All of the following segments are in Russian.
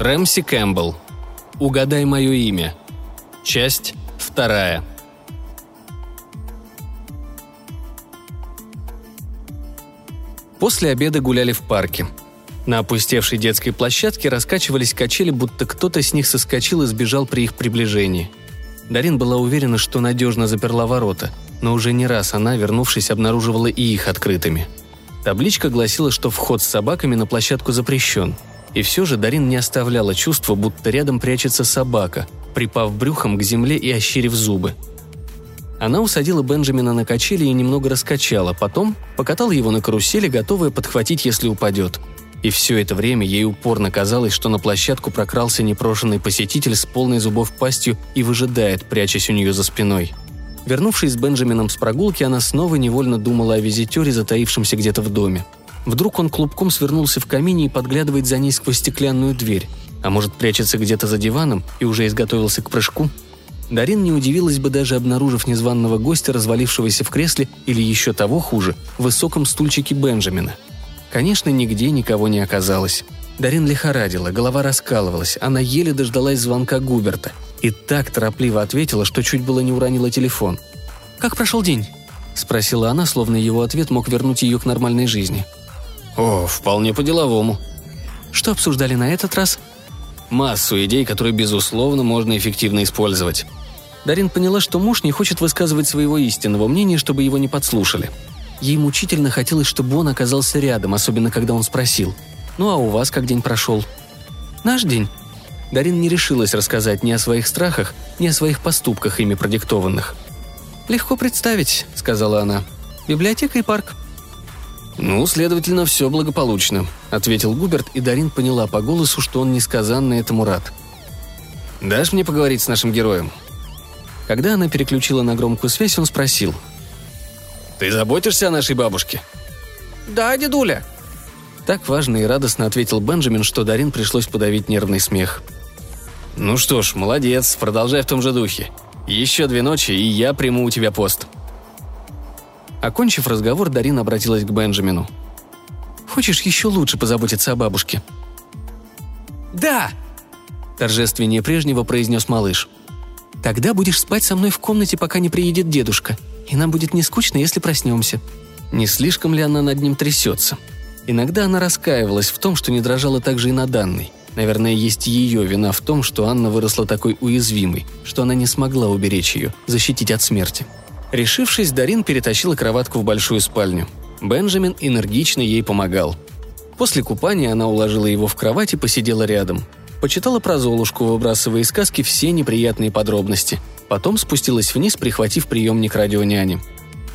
Рэмси Кэмпбелл. Угадай мое имя. Часть вторая. После обеда гуляли в парке. На опустевшей детской площадке раскачивались качели, будто кто-то с них соскочил и сбежал при их приближении. Дарин была уверена, что надежно заперла ворота, но уже не раз она, вернувшись, обнаруживала и их открытыми. Табличка гласила, что вход с собаками на площадку запрещен. И все же Дарин не оставляла чувства, будто рядом прячется собака, припав брюхом к земле и ощерив зубы – она усадила Бенджамина на качели и немного раскачала, потом покатала его на карусели, готовая подхватить, если упадет. И все это время ей упорно казалось, что на площадку прокрался непрошенный посетитель с полной зубов пастью и выжидает, прячась у нее за спиной. Вернувшись с Бенджамином с прогулки, она снова невольно думала о визитере, затаившемся где-то в доме. Вдруг он клубком свернулся в камине и подглядывает за ней сквозь стеклянную дверь. А может, прячется где-то за диваном и уже изготовился к прыжку? Дарин не удивилась бы даже обнаружив незваного гостя, развалившегося в кресле или еще того хуже, в высоком стульчике Бенджамина. Конечно, нигде никого не оказалось. Дарин лихорадила, голова раскалывалась, она еле дождалась звонка Губерта и так торопливо ответила, что чуть было не уронила телефон. «Как прошел день?» – спросила она, словно его ответ мог вернуть ее к нормальной жизни. «О, вполне по-деловому». «Что обсуждали на этот раз?» «Массу идей, которые, безусловно, можно эффективно использовать. Дарин поняла, что муж не хочет высказывать своего истинного мнения, чтобы его не подслушали. Ей мучительно хотелось, чтобы он оказался рядом, особенно когда он спросил. «Ну а у вас как день прошел?» «Наш день». Дарин не решилась рассказать ни о своих страхах, ни о своих поступках, ими продиктованных. «Легко представить», — сказала она. «Библиотека и парк». «Ну, следовательно, все благополучно», — ответил Губерт, и Дарин поняла по голосу, что он несказанно этому рад. «Дашь мне поговорить с нашим героем?» Когда она переключила на громкую связь, он спросил. «Ты заботишься о нашей бабушке?» «Да, дедуля». Так важно и радостно ответил Бенджамин, что Дарин пришлось подавить нервный смех. «Ну что ж, молодец, продолжай в том же духе. Еще две ночи, и я приму у тебя пост». Окончив разговор, Дарин обратилась к Бенджамину. «Хочешь еще лучше позаботиться о бабушке?» «Да!» Торжественнее прежнего произнес малыш – Тогда будешь спать со мной в комнате, пока не приедет дедушка. И нам будет не скучно, если проснемся». Не слишком ли она над ним трясется? Иногда она раскаивалась в том, что не дрожала так же и на данной. Наверное, есть ее вина в том, что Анна выросла такой уязвимой, что она не смогла уберечь ее, защитить от смерти. Решившись, Дарин перетащила кроватку в большую спальню. Бенджамин энергично ей помогал. После купания она уложила его в кровать и посидела рядом. Почитала про Золушку, выбрасывая из сказки все неприятные подробности. Потом спустилась вниз, прихватив приемник радионяни.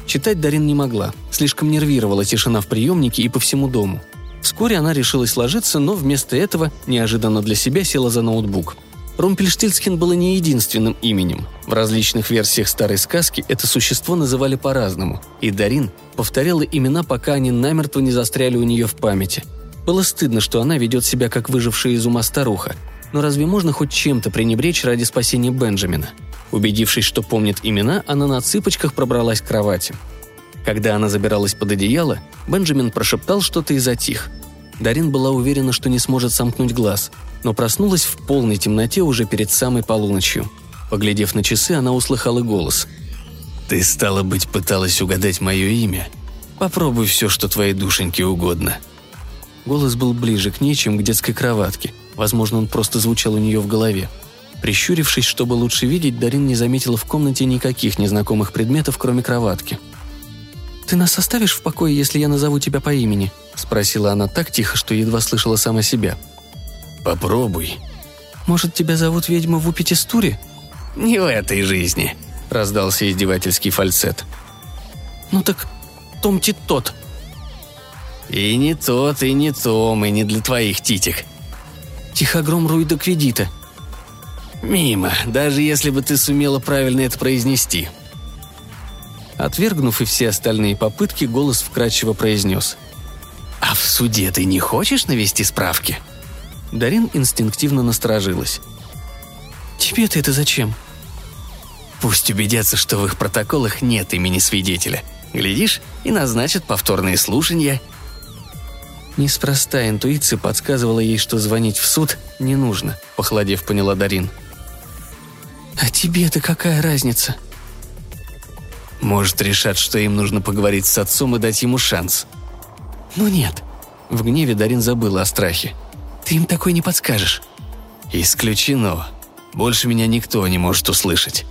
Читать Дарин не могла, слишком нервировала тишина в приемнике и по всему дому. Вскоре она решилась ложиться, но вместо этого неожиданно для себя села за ноутбук. Румпельштильцхен было не единственным именем. В различных версиях старой сказки это существо называли по-разному, и Дарин повторяла имена, пока они намертво не застряли у нее в памяти – было стыдно, что она ведет себя как выжившая из ума старуха. Но разве можно хоть чем-то пренебречь ради спасения Бенджамина? Убедившись, что помнит имена, она на цыпочках пробралась к кровати. Когда она забиралась под одеяло, Бенджамин прошептал что-то и затих. Дарин была уверена, что не сможет сомкнуть глаз, но проснулась в полной темноте уже перед самой полуночью. Поглядев на часы, она услыхала голос. «Ты, стало быть, пыталась угадать мое имя? Попробуй все, что твоей душеньке угодно», Голос был ближе к ней, чем к детской кроватке. Возможно, он просто звучал у нее в голове. Прищурившись, чтобы лучше видеть, Дарин не заметила в комнате никаких незнакомых предметов, кроме кроватки. «Ты нас оставишь в покое, если я назову тебя по имени?» – спросила она так тихо, что едва слышала сама себя. «Попробуй». «Может, тебя зовут ведьма в Упетистуре?» «Не в этой жизни», – раздался издевательский фальцет. «Ну так Том тот», «И не тот, и не том, и не для твоих титик». «Тихогром Руида Кведита». «Мимо, даже если бы ты сумела правильно это произнести». Отвергнув и все остальные попытки, голос вкрадчиво произнес. «А в суде ты не хочешь навести справки?» Дарин инстинктивно насторожилась. «Тебе-то это зачем?» «Пусть убедятся, что в их протоколах нет имени свидетеля. Глядишь, и назначат повторные слушания Неспроста интуиция подсказывала ей, что звонить в суд не нужно, похолодев, поняла Дарин. «А тебе-то какая разница?» «Может, решат, что им нужно поговорить с отцом и дать ему шанс». «Ну нет». В гневе Дарин забыла о страхе. «Ты им такой не подскажешь». «Исключено. Больше меня никто не может услышать».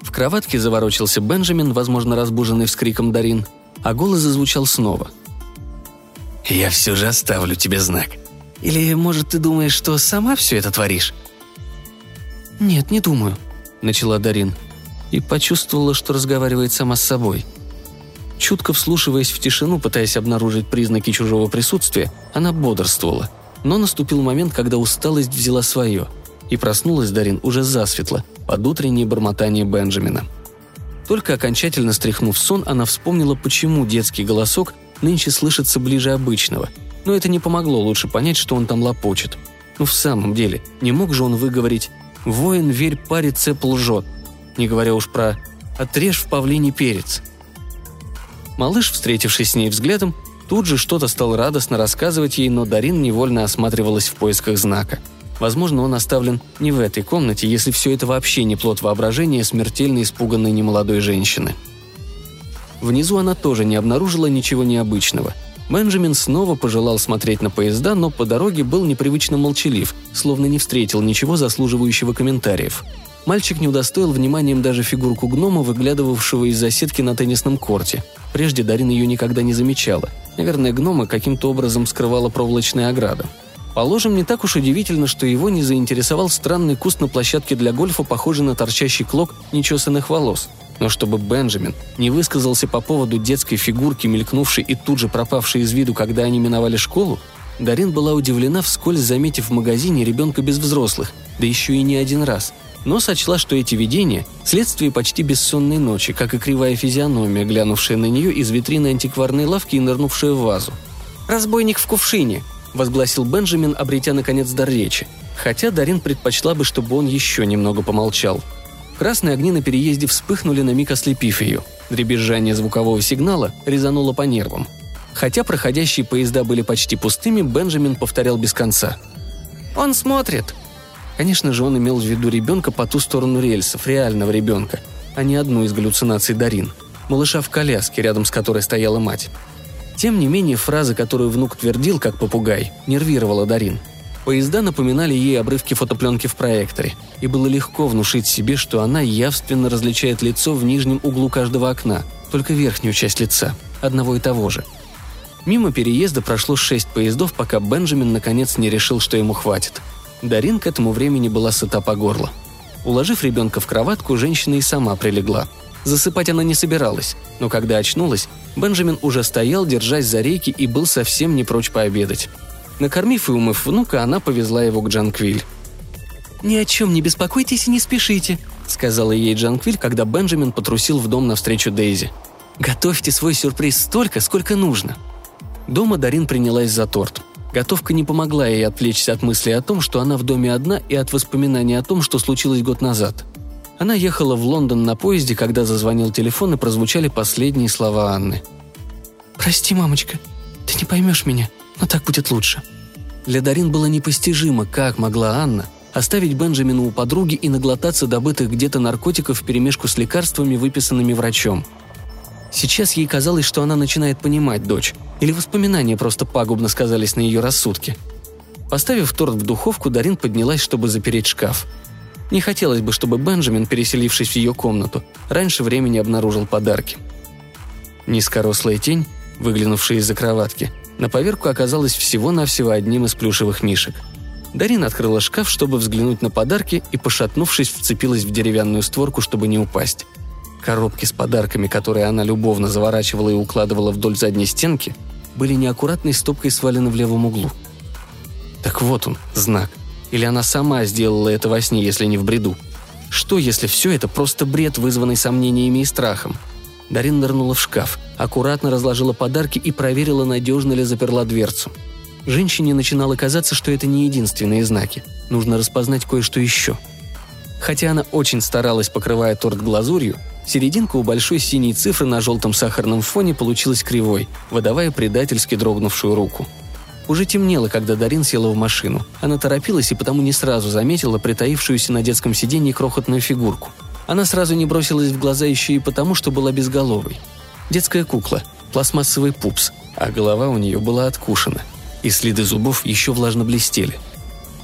В кроватке заворочился Бенджамин, возможно, разбуженный вскриком Дарин, а голос зазвучал снова. «Я все же оставлю тебе знак. Или, может, ты думаешь, что сама все это творишь?» «Нет, не думаю», — начала Дарин. И почувствовала, что разговаривает сама с собой. Чутко вслушиваясь в тишину, пытаясь обнаружить признаки чужого присутствия, она бодрствовала. Но наступил момент, когда усталость взяла свое. И проснулась Дарин уже засветло, под утреннее бормотание Бенджамина. Только окончательно стряхнув сон, она вспомнила, почему детский голосок нынче слышится ближе обычного. Но это не помогло лучше понять, что он там лопочет. Ну в самом деле, не мог же он выговорить «Воин, верь паре, цеп лжет», не говоря уж про «Отрежь в павлине перец». Малыш, встретившись с ней взглядом, тут же что-то стал радостно рассказывать ей, но Дарин невольно осматривалась в поисках знака. Возможно, он оставлен не в этой комнате, если все это вообще не плод воображения смертельно испуганной немолодой женщины. Внизу она тоже не обнаружила ничего необычного. Бенджамин снова пожелал смотреть на поезда, но по дороге был непривычно молчалив, словно не встретил ничего заслуживающего комментариев. Мальчик не удостоил вниманием даже фигурку гнома, выглядывавшего из-за сетки на теннисном корте. Прежде Дарина ее никогда не замечала. Наверное, гнома каким-то образом скрывала проволочная ограда. Положим, не так уж удивительно, что его не заинтересовал странный куст на площадке для гольфа, похожий на торчащий клок нечесанных волос. Но чтобы Бенджамин не высказался по поводу детской фигурки, мелькнувшей и тут же пропавшей из виду, когда они миновали школу, Дарин была удивлена, вскользь заметив в магазине ребенка без взрослых, да еще и не один раз. Но сочла, что эти видения – следствие почти бессонной ночи, как и кривая физиономия, глянувшая на нее из витрины антикварной лавки и нырнувшая в вазу. «Разбойник в кувшине», – возгласил Бенджамин, обретя наконец дар речи. Хотя Дарин предпочла бы, чтобы он еще немного помолчал – Красные огни на переезде вспыхнули на миг ослепив ее. Дребезжание звукового сигнала резануло по нервам. Хотя проходящие поезда были почти пустыми, Бенджамин повторял без конца. «Он смотрит!» Конечно же, он имел в виду ребенка по ту сторону рельсов, реального ребенка, а не одну из галлюцинаций Дарин. Малыша в коляске, рядом с которой стояла мать. Тем не менее, фраза, которую внук твердил, как попугай, нервировала Дарин – Поезда напоминали ей обрывки фотопленки в проекторе, и было легко внушить себе, что она явственно различает лицо в нижнем углу каждого окна, только верхнюю часть лица, одного и того же. Мимо переезда прошло шесть поездов, пока Бенджамин наконец не решил, что ему хватит. Дарин к этому времени была сыта по горло. Уложив ребенка в кроватку, женщина и сама прилегла. Засыпать она не собиралась, но когда очнулась, Бенджамин уже стоял, держась за рейки, и был совсем не прочь пообедать. Накормив и умыв внука, она повезла его к Джанквиль. «Ни о чем не беспокойтесь и не спешите», — сказала ей Джанквиль, когда Бенджамин потрусил в дом навстречу Дейзи. «Готовьте свой сюрприз столько, сколько нужно». Дома Дарин принялась за торт. Готовка не помогла ей отвлечься от мысли о том, что она в доме одна и от воспоминаний о том, что случилось год назад. Она ехала в Лондон на поезде, когда зазвонил телефон и прозвучали последние слова Анны. «Прости, мамочка, ты не поймешь меня но так будет лучше». Для Дарин было непостижимо, как могла Анна оставить Бенджамина у подруги и наглотаться добытых где-то наркотиков вперемешку с лекарствами, выписанными врачом. Сейчас ей казалось, что она начинает понимать дочь, или воспоминания просто пагубно сказались на ее рассудке. Поставив торт в духовку, Дарин поднялась, чтобы запереть шкаф. Не хотелось бы, чтобы Бенджамин, переселившись в ее комнату, раньше времени обнаружил подарки. Низкорослая тень, выглянувшая из-за кроватки, на поверку оказалась всего-навсего одним из плюшевых мишек. Дарина открыла шкаф, чтобы взглянуть на подарки, и, пошатнувшись, вцепилась в деревянную створку, чтобы не упасть. Коробки с подарками, которые она любовно заворачивала и укладывала вдоль задней стенки, были неаккуратной стопкой свалены в левом углу. Так вот он, знак. Или она сама сделала это во сне, если не в бреду. Что, если все это просто бред, вызванный сомнениями и страхом? Дарин нырнула в шкаф, аккуратно разложила подарки и проверила, надежно ли заперла дверцу. Женщине начинало казаться, что это не единственные знаки. Нужно распознать кое-что еще. Хотя она очень старалась, покрывая торт глазурью, серединка у большой синей цифры на желтом сахарном фоне получилась кривой, выдавая предательски дрогнувшую руку. Уже темнело, когда Дарин села в машину. Она торопилась и потому не сразу заметила притаившуюся на детском сиденье крохотную фигурку. Она сразу не бросилась в глаза еще и потому, что была безголовой. Детская кукла, пластмассовый пупс, а голова у нее была откушена. И следы зубов еще влажно блестели.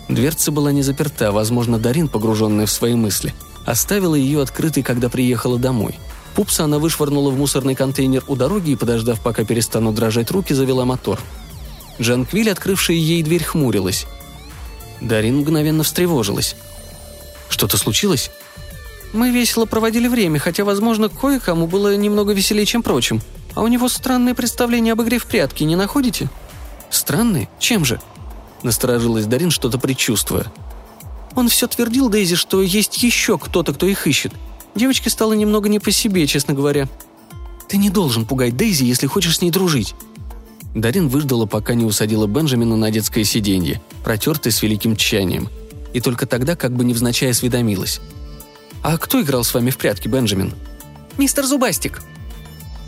Дверца была не заперта, возможно, Дарин, погруженная в свои мысли, оставила ее открытой, когда приехала домой. Пупса она вышвырнула в мусорный контейнер у дороги и, подождав, пока перестанут дрожать руки, завела мотор – Жанквиль, открывшая ей дверь, хмурилась. Дарин мгновенно встревожилась. «Что-то случилось?» «Мы весело проводили время, хотя, возможно, кое-кому было немного веселее, чем прочим. А у него странное представление об игре в прятки, не находите?» «Странные? Чем же?» Насторожилась Дарин, что-то предчувствуя. Он все твердил Дейзи, что есть еще кто-то, кто их ищет. Девочке стало немного не по себе, честно говоря. «Ты не должен пугать Дейзи, если хочешь с ней дружить», Дарин выждала, пока не усадила Бенджамина на детское сиденье, протертое с великим тщанием. И только тогда как бы невзначай осведомилась. «А кто играл с вами в прятки, Бенджамин?» «Мистер Зубастик».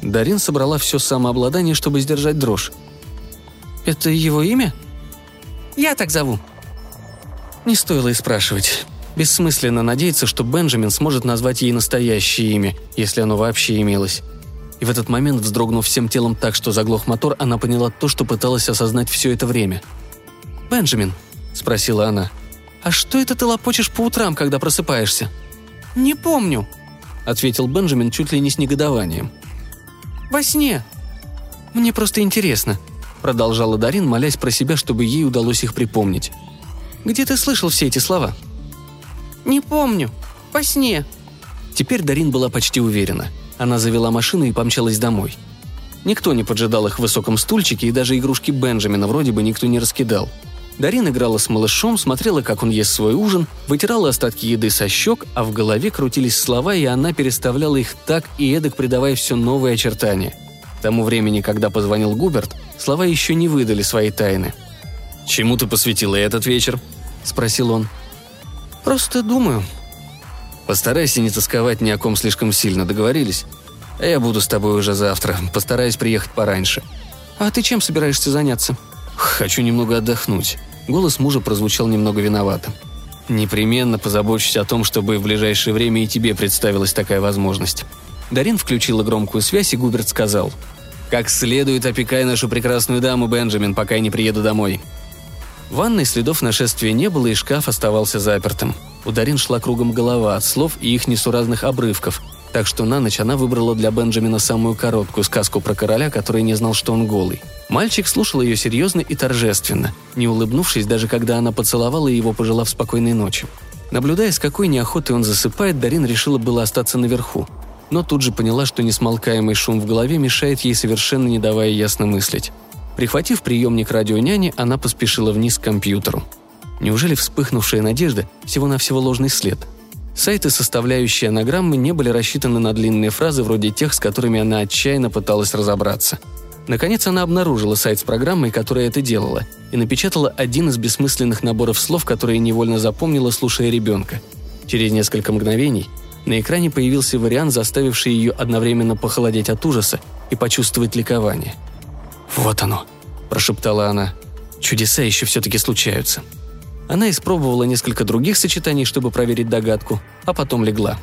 Дарин собрала все самообладание, чтобы сдержать дрожь. «Это его имя?» «Я так зову». Не стоило и спрашивать. Бессмысленно надеяться, что Бенджамин сможет назвать ей настоящее имя, если оно вообще имелось. И в этот момент, вздрогнув всем телом так, что заглох мотор, она поняла то, что пыталась осознать все это время. «Бенджамин», — спросила она, — «а что это ты лопочешь по утрам, когда просыпаешься?» «Не помню», — ответил Бенджамин чуть ли не с негодованием. «Во сне». «Мне просто интересно», — продолжала Дарин, молясь про себя, чтобы ей удалось их припомнить. «Где ты слышал все эти слова?» «Не помню. Во сне». Теперь Дарин была почти уверена — она завела машину и помчалась домой. Никто не поджидал их в высоком стульчике, и даже игрушки Бенджамина вроде бы никто не раскидал. Дарин играла с малышом, смотрела, как он ест свой ужин, вытирала остатки еды со щек, а в голове крутились слова, и она переставляла их так и эдак, придавая все новые очертания. К тому времени, когда позвонил Губерт, слова еще не выдали свои тайны. «Чему ты посвятила этот вечер?» – спросил он. «Просто думаю», Постарайся не тосковать ни о ком слишком сильно, договорились? А я буду с тобой уже завтра, постараюсь приехать пораньше». «А ты чем собираешься заняться?» «Хочу немного отдохнуть». Голос мужа прозвучал немного виновато. «Непременно позабочусь о том, чтобы в ближайшее время и тебе представилась такая возможность». Дарин включила громкую связь, и Губерт сказал. «Как следует опекай нашу прекрасную даму, Бенджамин, пока я не приеду домой». В ванной следов нашествия не было, и шкаф оставался запертым. У Дарин шла кругом голова от слов и их несуразных обрывков, так что на ночь она выбрала для Бенджамина самую короткую сказку про короля, который не знал, что он голый. Мальчик слушал ее серьезно и торжественно, не улыбнувшись, даже когда она поцеловала его, пожелав спокойной ночи. Наблюдая, с какой неохотой он засыпает, Дарин решила было остаться наверху, но тут же поняла, что несмолкаемый шум в голове мешает ей совершенно не давая ясно мыслить. Прихватив приемник радионяни, она поспешила вниз к компьютеру. Неужели вспыхнувшая надежда – всего-навсего ложный след? Сайты, составляющие анаграммы, не были рассчитаны на длинные фразы вроде тех, с которыми она отчаянно пыталась разобраться. Наконец она обнаружила сайт с программой, которая это делала, и напечатала один из бессмысленных наборов слов, которые невольно запомнила, слушая ребенка. Через несколько мгновений на экране появился вариант, заставивший ее одновременно похолодеть от ужаса и почувствовать ликование. «Вот оно», – прошептала она. «Чудеса еще все-таки случаются». Она испробовала несколько других сочетаний, чтобы проверить догадку, а потом легла.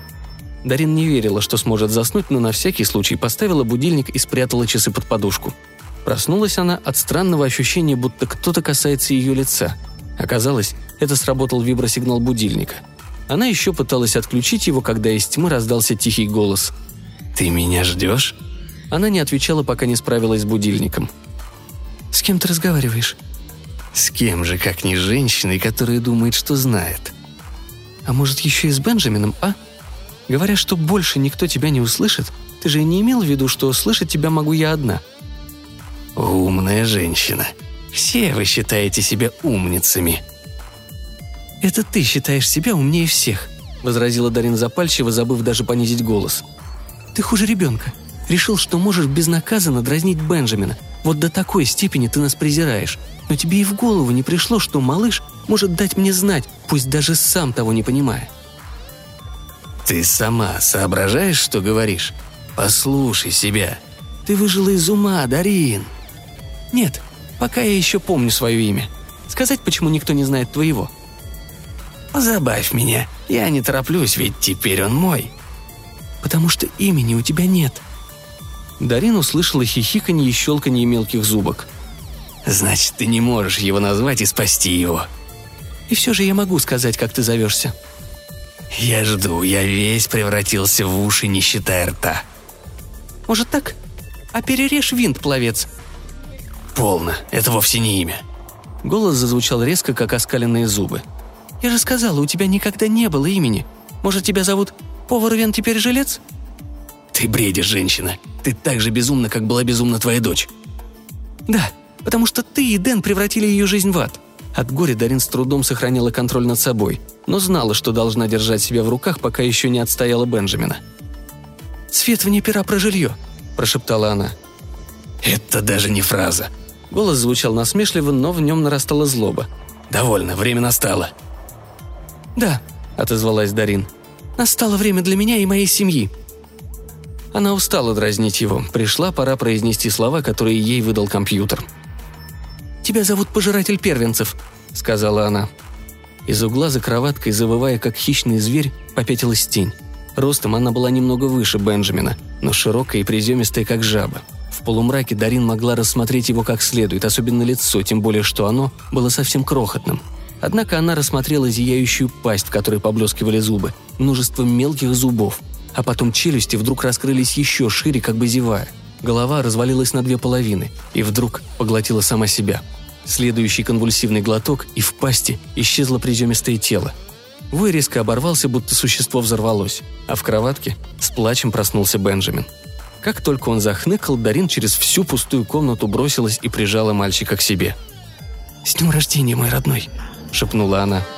Дарин не верила, что сможет заснуть, но на всякий случай поставила будильник и спрятала часы под подушку. Проснулась она от странного ощущения, будто кто-то касается ее лица. Оказалось, это сработал вибросигнал будильника. Она еще пыталась отключить его, когда из тьмы раздался тихий голос. «Ты меня ждешь?» Она не отвечала, пока не справилась с будильником. «С кем ты разговариваешь?» С кем же, как не женщиной, которая думает, что знает? А может, еще и с Бенджамином, а? Говоря, что больше никто тебя не услышит, ты же не имел в виду, что услышать тебя могу я одна. Умная женщина. Все вы считаете себя умницами. Это ты считаешь себя умнее всех, возразила Дарина запальчиво, забыв даже понизить голос. Ты хуже ребенка. Решил, что можешь безнаказанно дразнить Бенджамина. Вот до такой степени ты нас презираешь но тебе и в голову не пришло, что малыш может дать мне знать, пусть даже сам того не понимая». «Ты сама соображаешь, что говоришь? Послушай себя. Ты выжила из ума, Дарин». «Нет, Пока я еще помню свое имя. Сказать, почему никто не знает твоего?» «Позабавь меня. Я не тороплюсь, ведь теперь он мой». «Потому что имени у тебя нет». Дарин услышала хихиканье и щелканье мелких зубок. «Значит, ты не можешь его назвать и спасти его». «И все же я могу сказать, как ты зовешься». «Я жду, я весь превратился в уши, не считая рта». «Может так? А перережь винт, пловец». «Полно, это вовсе не имя». Голос зазвучал резко, как оскаленные зубы. «Я же сказала, у тебя никогда не было имени. Может, тебя зовут Повар Вен теперь жилец?» «Ты бредишь, женщина. Ты так же безумна, как была безумна твоя дочь». «Да, потому что ты и Дэн превратили ее жизнь в ад». От горя Дарин с трудом сохранила контроль над собой, но знала, что должна держать себя в руках, пока еще не отстояла Бенджамина. «Свет вне пера про жилье», – прошептала она. «Это даже не фраза». Голос звучал насмешливо, но в нем нарастала злоба. «Довольно, время настало». «Да», – отозвалась Дарин. «Настало время для меня и моей семьи». Она устала дразнить его. Пришла пора произнести слова, которые ей выдал компьютер. «Тебя зовут Пожиратель Первенцев», — сказала она. Из угла за кроваткой, завывая как хищный зверь, попятилась тень. Ростом она была немного выше Бенджамина, но широкая и приземистая, как жаба. В полумраке Дарин могла рассмотреть его как следует, особенно лицо, тем более что оно было совсем крохотным. Однако она рассмотрела зияющую пасть, в которой поблескивали зубы, множество мелких зубов, а потом челюсти вдруг раскрылись еще шире, как бы зевая. Голова развалилась на две половины и вдруг поглотила сама себя. Следующий конвульсивный глоток, и в пасти исчезло приземистое тело. Вой резко оборвался, будто существо взорвалось, а в кроватке с плачем проснулся Бенджамин. Как только он захныкал, Дарин через всю пустую комнату бросилась и прижала мальчика к себе. «С днем рождения, мой родной!» – шепнула она –